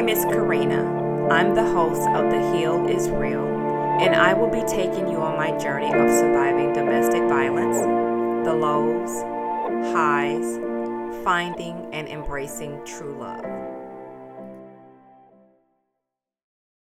name is Karina. I'm the host of The Heal is Real, and I will be taking you on my journey of surviving domestic violence, the lows, highs, finding and embracing true love.